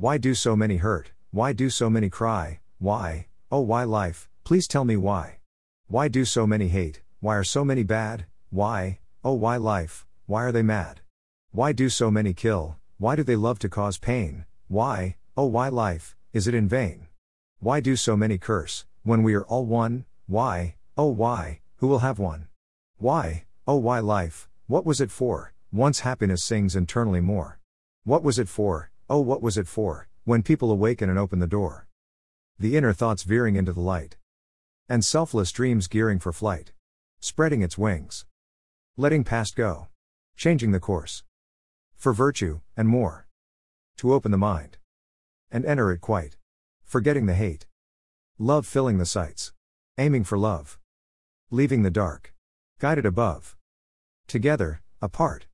Why do so many hurt? Why do so many cry? Why? Oh, why life? Please tell me why. Why do so many hate? Why are so many bad? Why? Oh, why life? Why are they mad? Why do so many kill? Why do they love to cause pain? Why? Oh, why life? Is it in vain? Why do so many curse? When we are all one? Why? Oh, why? Who will have one? Why? Oh, why life? What was it for? Once happiness sings internally more. What was it for? Oh, what was it for? When people awaken and open the door. The inner thoughts veering into the light. And selfless dreams gearing for flight. Spreading its wings. Letting past go. Changing the course. For virtue, and more. To open the mind. And enter it quite. Forgetting the hate. Love filling the sights. Aiming for love. Leaving the dark. Guided above. Together, apart.